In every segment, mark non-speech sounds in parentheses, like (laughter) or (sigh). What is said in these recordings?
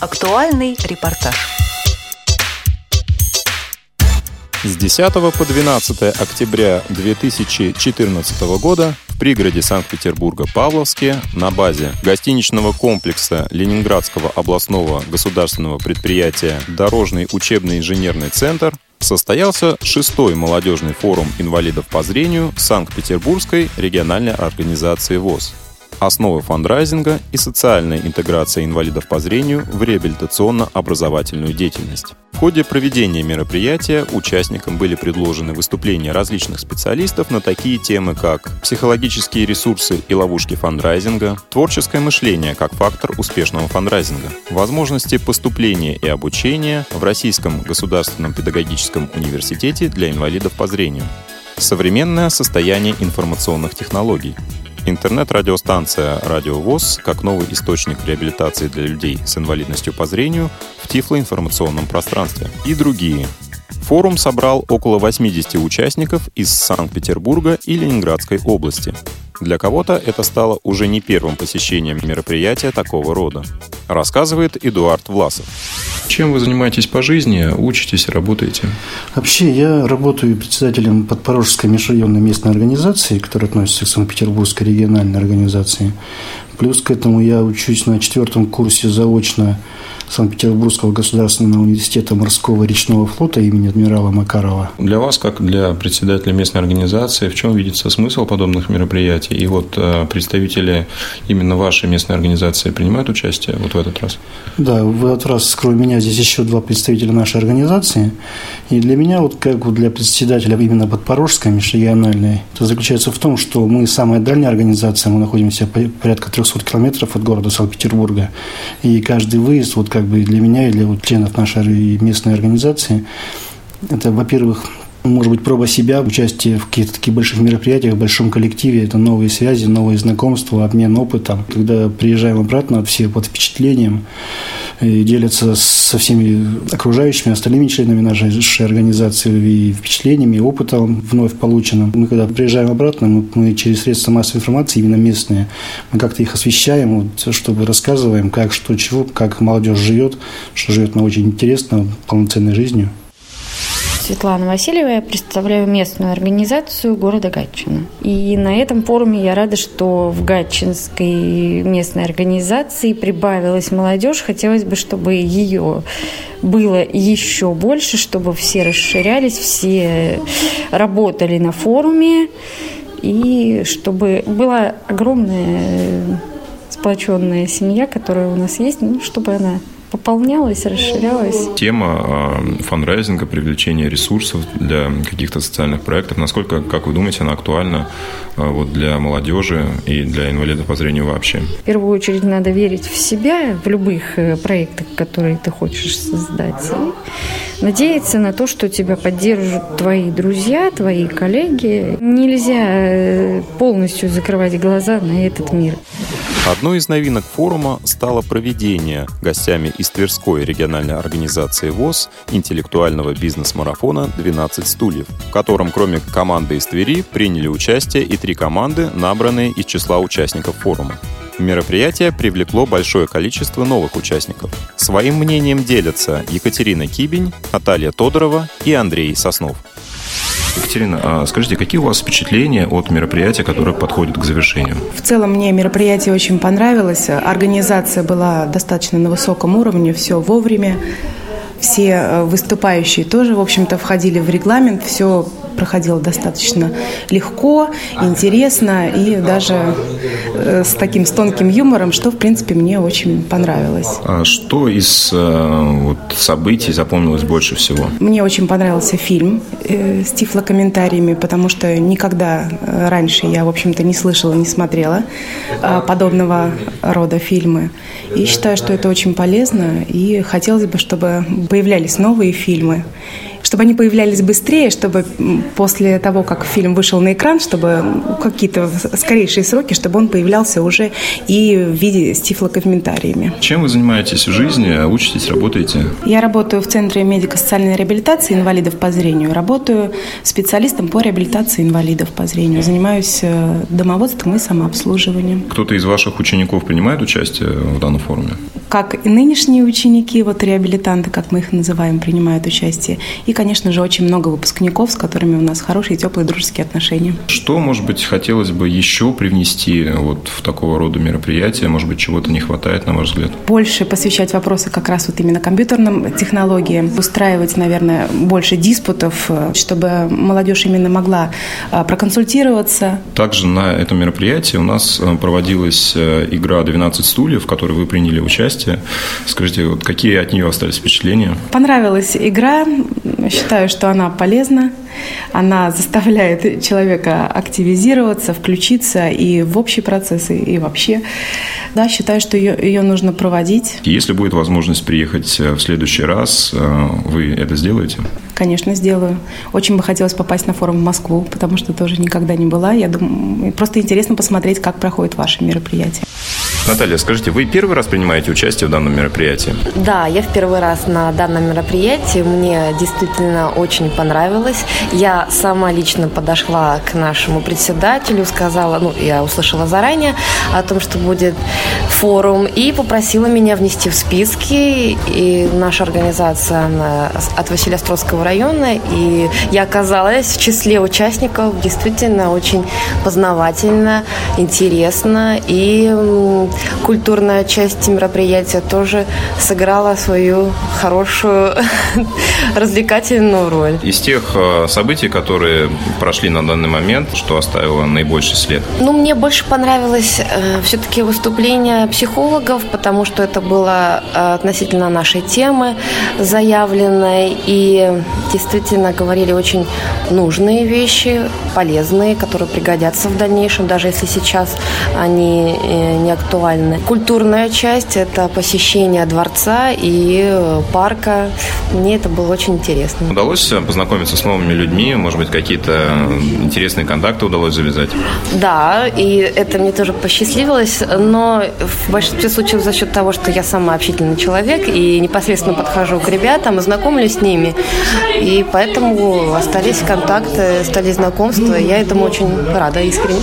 Актуальный репортаж. С 10 по 12 октября 2014 года в пригороде Санкт-Петербурга Павловске на базе гостиничного комплекса Ленинградского областного государственного предприятия «Дорожный учебный инженерный центр» состоялся шестой молодежный форум инвалидов по зрению Санкт-Петербургской региональной организации ВОЗ основы фандрайзинга и социальная интеграция инвалидов по зрению в реабилитационно-образовательную деятельность. В ходе проведения мероприятия участникам были предложены выступления различных специалистов на такие темы, как психологические ресурсы и ловушки фандрайзинга, творческое мышление как фактор успешного фандрайзинга, возможности поступления и обучения в Российском государственном педагогическом университете для инвалидов по зрению, современное состояние информационных технологий, Интернет-радиостанция «Радио ВОЗ» как новый источник реабилитации для людей с инвалидностью по зрению в тифлоинформационном пространстве и другие. Форум собрал около 80 участников из Санкт-Петербурга и Ленинградской области. Для кого-то это стало уже не первым посещением мероприятия такого рода, рассказывает Эдуард Власов. Чем вы занимаетесь по жизни, учитесь, работаете? Вообще, я работаю председателем Подпорожской межрайонной местной организации, которая относится к Санкт-Петербургской региональной организации. Плюс к этому я учусь на четвертом курсе заочно Санкт-Петербургского государственного университета морского речного флота имени адмирала Макарова. Для вас, как для председателя местной организации, в чем видится смысл подобных мероприятий? И вот э, представители именно вашей местной организации принимают участие вот в этот раз? Да, в этот раз, кроме меня, здесь еще два представителя нашей организации. И для меня, вот как для председателя именно Подпорожской межрегиональной, это заключается в том, что мы самая дальняя организация, мы находимся порядка 300 километров от города Санкт-Петербурга. И каждый выезд, вот как бы для меня и для вот членов нашей местной организации. Это, во-первых, может быть, проба себя, участие в каких-то таких больших мероприятиях, в большом коллективе, это новые связи, новые знакомства, обмен опытом. Когда приезжаем обратно, все под впечатлением, и делятся со всеми окружающими, остальными членами нашей организации и впечатлениями, и опытом вновь полученным. Мы когда приезжаем обратно, мы, мы через средства массовой информации, именно местные, мы как-то их освещаем, вот, чтобы рассказываем, как, что, чего, как молодежь живет, что живет на очень интересно, полноценной жизнью. Светлана Васильева, я представляю местную организацию города Гатчина. И на этом форуме я рада, что в Гатчинской местной организации прибавилась молодежь. Хотелось бы, чтобы ее было еще больше, чтобы все расширялись, все работали на форуме, и чтобы была огромная сплоченная семья, которая у нас есть, ну, чтобы она пополнялась, расширялась. Тема э, фандрайзинга, привлечения ресурсов для каких-то социальных проектов, насколько, как вы думаете, она актуальна э, вот для молодежи и для инвалидов по зрению вообще? В первую очередь надо верить в себя, в любых э, проектах, которые ты хочешь создать. И надеяться на то, что тебя поддержат твои друзья, твои коллеги. Нельзя полностью закрывать глаза на этот мир. Одной из новинок форума стало проведение гостями из Тверской региональной организации ВОЗ интеллектуального бизнес-марафона «12 стульев», в котором кроме команды из Твери приняли участие и три команды, набранные из числа участников форума. Мероприятие привлекло большое количество новых участников. Своим мнением делятся Екатерина Кибень, Наталья Тодорова и Андрей Соснов. Екатерина, а скажите, какие у вас впечатления от мероприятия, которое подходит к завершению? В целом мне мероприятие очень понравилось. Организация была достаточно на высоком уровне, все вовремя. Все э, выступающие тоже, в общем-то, входили в регламент, все проходило достаточно легко, интересно и даже э, с таким с тонким юмором, что, в принципе, мне очень понравилось. А что из э, вот, событий запомнилось больше всего? Мне очень понравился фильм э, с тифлокомментариями, потому что никогда раньше я, в общем-то, не слышала, не смотрела подобного рода фильмы. И считаю, что это очень полезно, и хотелось бы, чтобы появлялись новые фильмы чтобы они появлялись быстрее, чтобы после того, как фильм вышел на экран, чтобы какие-то скорейшие сроки, чтобы он появлялся уже и в виде с тифлокомментариями. Чем вы занимаетесь в жизни? Учитесь, работаете? Я работаю в Центре медико-социальной реабилитации инвалидов по зрению. Работаю специалистом по реабилитации инвалидов по зрению. Занимаюсь э, домоводством и самообслуживанием. Кто-то из ваших учеников принимает участие в данном форуме? Как и нынешние ученики, вот реабилитанты, как мы их называем, принимают участие. И, конечно же, очень много выпускников, с которыми у нас хорошие, теплые, дружеские отношения. Что, может быть, хотелось бы еще привнести вот в такого рода мероприятия? Может быть, чего-то не хватает, на ваш взгляд? Больше посвящать вопросы как раз вот именно компьютерным технологиям, устраивать, наверное, больше диспутов, чтобы молодежь именно могла а, проконсультироваться. Также на этом мероприятии у нас э, проводилась э, игра «12 стульев», в которой вы приняли участие участие. Скажите, вот какие от нее остались впечатления? Понравилась игра. Считаю, что она полезна. Она заставляет человека активизироваться, включиться и в общие процессы, и вообще. Да, считаю, что ее, ее нужно проводить. Если будет возможность приехать э, в следующий раз, э, вы это сделаете? Конечно, сделаю. Очень бы хотелось попасть на форум в Москву, потому что тоже никогда не была. Я думаю, просто интересно посмотреть, как проходит ваше мероприятие. Наталья, скажите, вы первый раз принимаете участие в данном мероприятии? Да, я в первый раз на данном мероприятии. Мне действительно очень понравилось. Я сама лично подошла к нашему председателю, сказала, ну, я услышала заранее о том, что будет форум, и попросила меня внести в списки. И наша организация она от Василия Острогского района, и я оказалась в числе участников. Действительно очень познавательно, интересно и культурная часть мероприятия тоже сыграла свою хорошую (laughs) развлекательную роль. Из тех э, событий, которые прошли на данный момент, что оставило наибольший след? Ну, мне больше понравилось э, все-таки выступление психологов, потому что это было э, относительно нашей темы заявленной, и действительно говорили очень нужные вещи, полезные, которые пригодятся в дальнейшем, даже если сейчас они э, не актуальны. Культурная часть – это посещение дворца и э, парка. Мне это было очень интересно. Удалось познакомиться с новыми людьми? Может быть, какие-то интересные контакты удалось завязать? Да, и это мне тоже посчастливилось, но в большинстве случаев за счет того, что я сама общительный человек и непосредственно подхожу к ребятам и знакомлюсь с ними. И поэтому остались контакты, стали знакомства. Я этому очень рада искренне.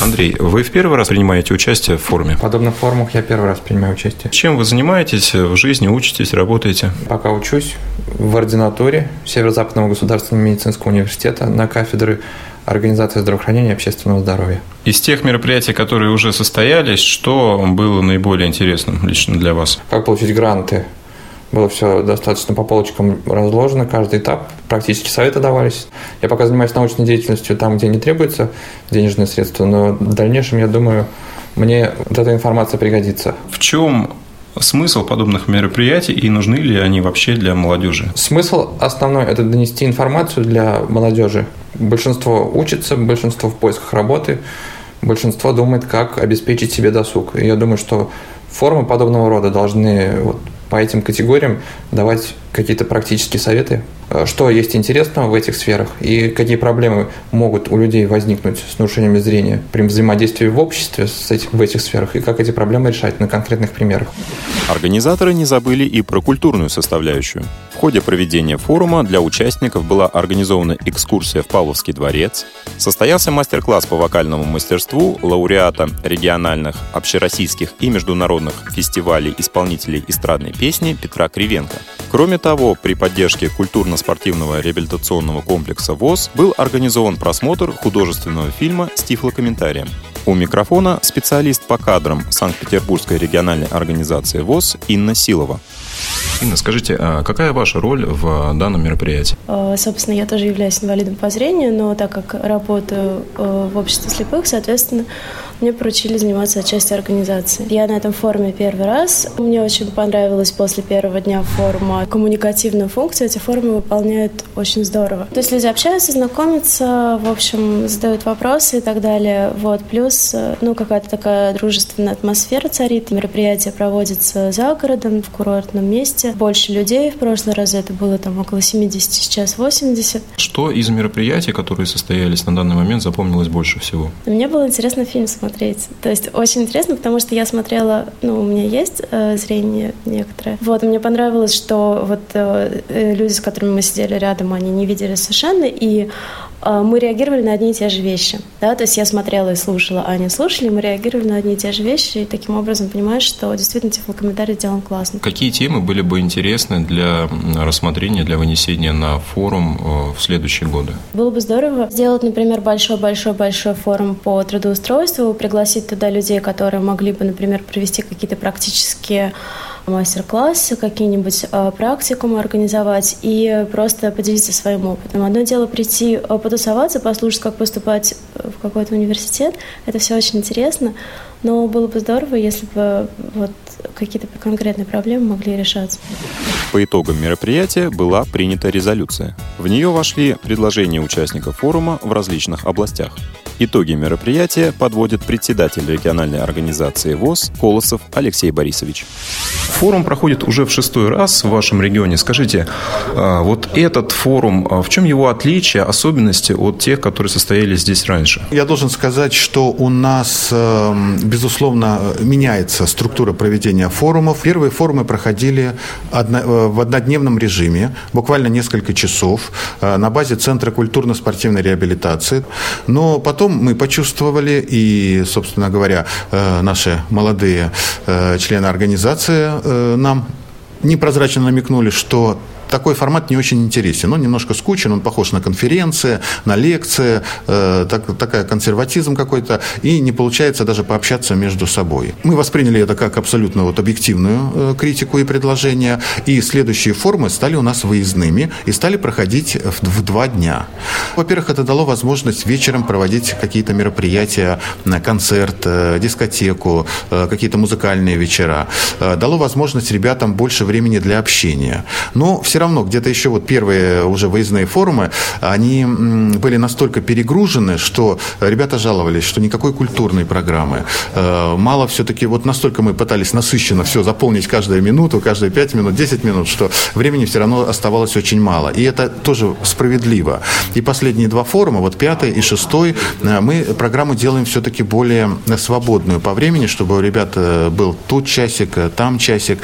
Андрей, вы в первый раз принимаете участие в форуме? В подобных форумах я первый раз принимаю участие. Чем вы занимаетесь в жизни, учитесь, работаете? Пока учусь в ординатуре Северо-Западного государственного медицинского университета на кафедры организации здравоохранения и общественного здоровья. Из тех мероприятий, которые уже состоялись, что было наиболее интересным лично для вас? Как получить гранты было все достаточно по полочкам разложено, каждый этап, практически советы давались. Я пока занимаюсь научной деятельностью там, где не требуется денежные средства, но в дальнейшем, я думаю, мне вот эта информация пригодится. В чем смысл подобных мероприятий и нужны ли они вообще для молодежи? Смысл основной – это донести информацию для молодежи. Большинство учится, большинство в поисках работы, большинство думает, как обеспечить себе досуг. И я думаю, что формы подобного рода должны вот по этим категориям давать какие-то практические советы, э, что есть интересного в этих сферах и какие проблемы могут у людей возникнуть с нарушениями зрения при взаимодействии в обществе с этим, в этих сферах и как эти проблемы решать на конкретных примерах. Организаторы не забыли и про культурную составляющую. В ходе проведения форума для участников была организована экскурсия в Павловский дворец, состоялся мастер-класс по вокальному мастерству лауреата региональных, общероссийских и международных фестивалей исполнителей эстрадной песни Петра Кривенко. Кроме того, при поддержке культурно-спортивного реабилитационного комплекса ВОЗ был организован просмотр художественного фильма с тифлокомментарием. У микрофона специалист по кадрам Санкт-Петербургской региональной организации ВОЗ Инна Силова. Инна, скажите, а какая ваша роль в данном мероприятии? Э, собственно, я тоже являюсь инвалидом по зрению, но так как работаю э, в обществе слепых, соответственно, мне поручили заниматься частью организации. Я на этом форуме первый раз. Мне очень понравилось после первого дня форума коммуникативную функцию. Эти форумы выполняют очень здорово. То есть люди общаются, знакомятся, в общем, задают вопросы и так далее. Вот. Плюс, э, ну, какая-то такая дружественная атмосфера царит. Мероприятие проводится за городом, в курортном месте. Больше людей. В прошлый раз это было там около 70, сейчас 80. Что из мероприятий, которые состоялись на данный момент, запомнилось больше всего? Мне было интересно фильм смотреть. То есть очень интересно, потому что я смотрела, ну, у меня есть э, зрение некоторое. Вот, мне понравилось, что вот э, э люди, с которыми мы сидели рядом, они не видели совершенно, и мы реагировали на одни и те же вещи. Да? То есть я смотрела и слушала, а они слушали, мы реагировали на одни и те же вещи, и таким образом понимаешь, что действительно тифлокомментарий сделан классно. Какие темы были бы интересны для рассмотрения, для вынесения на форум э, в следующие годы? Было бы здорово сделать, например, большой-большой-большой форум по трудоустройству, пригласить туда людей, которые могли бы, например, провести какие-то практические мастер-классы, какие-нибудь э, практикумы организовать и просто поделиться своим опытом. Одно дело прийти э, потусоваться, послушать, как поступать в какой-то университет. Это все очень интересно, но было бы здорово, если бы вот какие-то конкретные проблемы могли решаться. По итогам мероприятия была принята резолюция. В нее вошли предложения участников форума в различных областях. Итоги мероприятия подводит председатель региональной организации ВОЗ Колосов Алексей Борисович. Форум проходит уже в шестой раз в вашем регионе. Скажите, а, вот этот форум, а, в чем его отличие, особенности от тех, которые состоялись здесь раньше? Я должен сказать, что у нас, эм, безусловно, меняется структура проведения форумов. Первые форумы проходили э, в однодневном режиме, буквально несколько часов, э, на базе Центра культурно-спортивной реабилитации. Но потом потом мы почувствовали, и, собственно говоря, э, наши молодые э, члены организации э, нам непрозрачно намекнули, что такой формат не очень интересен. Он немножко скучен, он похож на конференции, на лекции, э, так, такая консерватизм какой-то, и не получается даже пообщаться между собой. Мы восприняли это как абсолютно вот объективную э, критику и предложение, и следующие формы стали у нас выездными и стали проходить в, в два дня. Во-первых, это дало возможность вечером проводить какие-то мероприятия, концерт, э, дискотеку, э, какие-то музыкальные вечера. Э, дало возможность ребятам больше времени для общения. Но все равно где-то еще вот первые уже выездные форумы, они были настолько перегружены, что ребята жаловались, что никакой культурной программы. Э, мало все-таки, вот настолько мы пытались насыщенно все заполнить каждую минуту, каждые 5 минут, 10 минут, что времени все равно оставалось очень мало. И это тоже справедливо. И последние два форума, вот пятый и шестой, э, мы программу делаем все-таки более свободную по времени, чтобы у ребят э, был тут часик, там часик,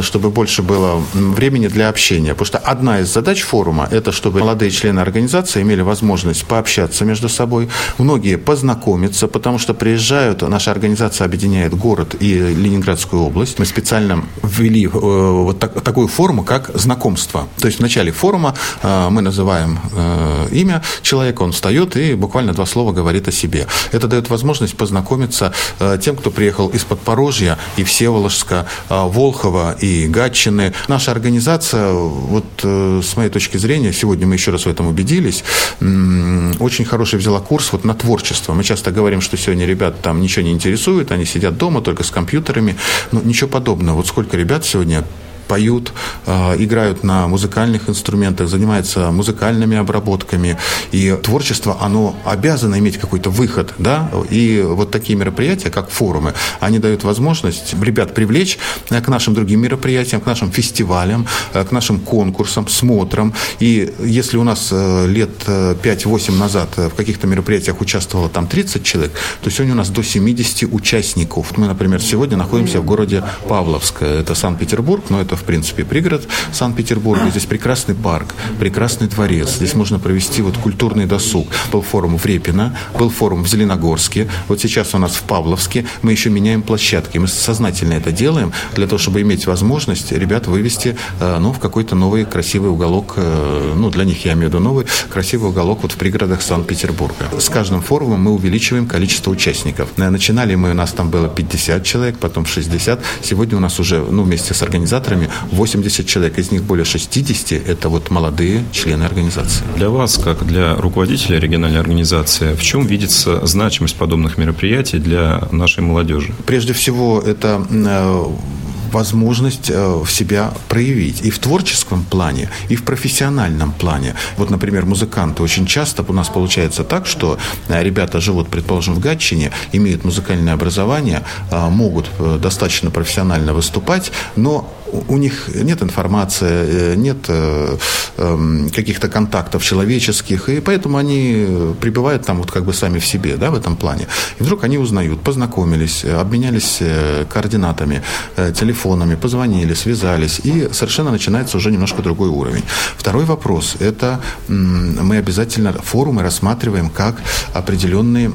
чтобы больше было времени для общения. Потому что одна из задач форума – это чтобы молодые члены организации имели возможность пообщаться между собой, многие познакомиться, потому что приезжают, наша организация объединяет город и Ленинградскую область. Мы специально ввели э, вот так, такую форму, как знакомство. То есть в начале форума э, мы называем э, имя человека, он встает и буквально два слова говорит о себе. Это дает возможность познакомиться тем, кто приехал из Подпорожья и Всеволожска, Волхова и Гатчины. Наша организация вот э, с моей точки зрения, сегодня мы еще раз в этом убедились, очень хороший взяла курс вот на творчество. Мы часто говорим, что сегодня ребят там ничего не интересует, они сидят дома только с компьютерами, но ничего подобного. Вот сколько ребят сегодня поют, э, играют на музыкальных инструментах, занимаются музыкальными обработками. И творчество, оно обязано иметь какой-то выход, да, и вот такие мероприятия, как форумы, они дают возможность ребят привлечь э, к нашим другим мероприятиям, к нашим фестивалям, э, к нашим конкурсам, смотрам. И если у нас лет 5-8 назад в каких-то мероприятиях участвовало там 30 человек, то сегодня у нас до 70 участников. Мы, например, сегодня находимся в городе Павловск. Это Санкт-Петербург, но это в принципе, пригород Санкт-Петербурга. Здесь прекрасный парк, прекрасный дворец. Здесь можно провести вот культурный досуг. Был форум в Репино, был форум в Зеленогорске. Вот сейчас у нас в Павловске. Мы еще меняем площадки. Мы сознательно это делаем для того, чтобы иметь возможность ребят вывести э, ну, в какой-то новый красивый уголок. Э, ну, для них я имею в виду новый красивый уголок вот в пригородах Санкт-Петербурга. С каждым форумом мы увеличиваем количество участников. Э, начинали мы, у нас там было 50 человек, потом 60. Сегодня у нас уже, ну, вместе с организаторами 80 человек, из них более 60 – это вот молодые члены организации. Для вас, как для руководителя региональной организации, в чем видится значимость подобных мероприятий для нашей молодежи? Прежде всего, это э, возможность э, в себя проявить и в творческом плане, и в профессиональном плане. Вот, например, музыканты очень часто у нас получается так, что э, ребята живут, предположим, в Гатчине, имеют музыкальное образование, могут достаточно профессионально выступать, но у них нет информации, нет эм, каких-то контактов человеческих, и поэтому они пребывают там вот как бы сами в себе, да, в этом плане. И вдруг они узнают, познакомились, обменялись координатами, телефонами, позвонили, связались, и совершенно начинается уже немножко другой уровень. Второй вопрос – это мы обязательно форумы рассматриваем как определенные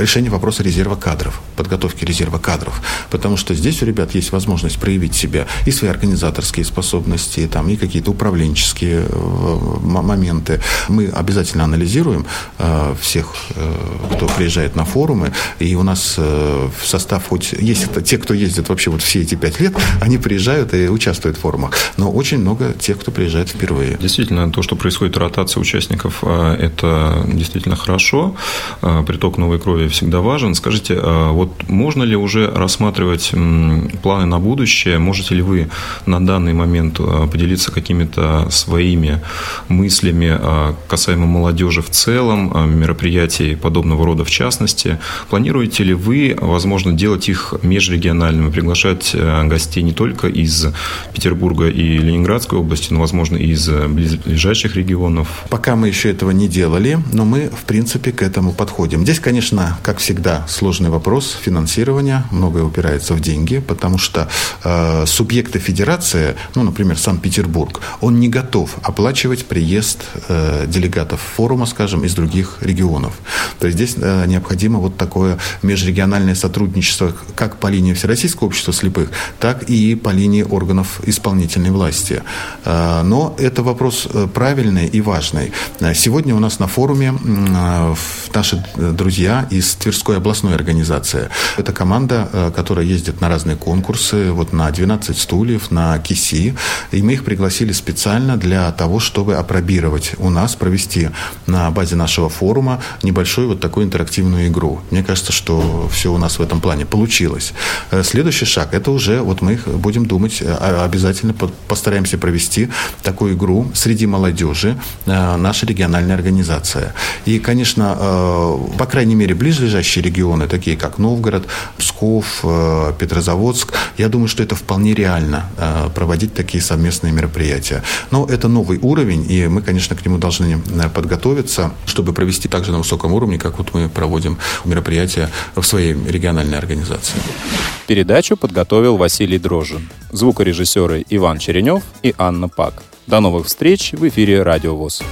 решение вопроса резерва кадров, подготовки резерва кадров. Потому что здесь у ребят есть возможность проявить себя и свои организаторские способности, там, и какие-то управленческие э, моменты. Мы обязательно анализируем э, всех, э, кто приезжает на форумы, и у нас в состав хоть есть это те, кто ездит вообще вот все эти пять лет, (laughs) они приезжают и участвуют в форумах. Но очень много тех, кто приезжает впервые. Действительно, то, что происходит ротация участников, это действительно хорошо. Приток новой крови всегда важен. Скажите, вот можно ли уже рассматривать планы на будущее? Можете ли вы на данный момент поделиться какими-то своими мыслями касаемо молодежи в целом, мероприятий подобного рода в частности? Планируете ли вы, возможно, делать их межрегиональными, приглашать гостей не только из Петербурга и Ленинградской области, но, возможно, и из ближайших регионов? Пока мы еще этого не делали, но мы, в принципе, к этому подходим. Здесь, конечно, как всегда, сложный вопрос финансирования. Многое упирается в деньги, потому что э, субъекты федерации, ну, например, Санкт-Петербург, он не готов оплачивать приезд э, делегатов форума, скажем, из других регионов. То есть здесь э, необходимо вот такое межрегиональное сотрудничество как по линии Всероссийского общества слепых, так и по линии органов исполнительной власти. Э, но это вопрос правильный и важный. Сегодня у нас на форуме наши друзья из Тверской областной организации. Это команда, которая ездит на разные конкурсы, вот на 12 стульев, на КИСИ. И мы их пригласили специально для того, чтобы опробировать у нас, провести на базе нашего форума небольшую вот такую интерактивную игру. Мне кажется, что все у нас в этом плане получилось. Э, следующий шаг, это уже вот мы будем думать, э, обязательно постараемся провести такую игру среди молодежи, наша региональная организация. И, конечно, по крайней мере, ближайшие регионы, такие как Новгород, Псков, э, Петрозаводск, я думаю, что это вполне реально э, проводить такие совместные мероприятия. Но это новый уровень, и мы, конечно, к нему должны э, подготовиться, чтобы провести также на высоком уровне, как вот мы проводим мероприятия в своей региональной организации. Передачу подготовил Василий Дрожжин, звукорежиссеры Иван Черенев и Анна Пак. До новых встреч в эфире «Радио ВОЗ».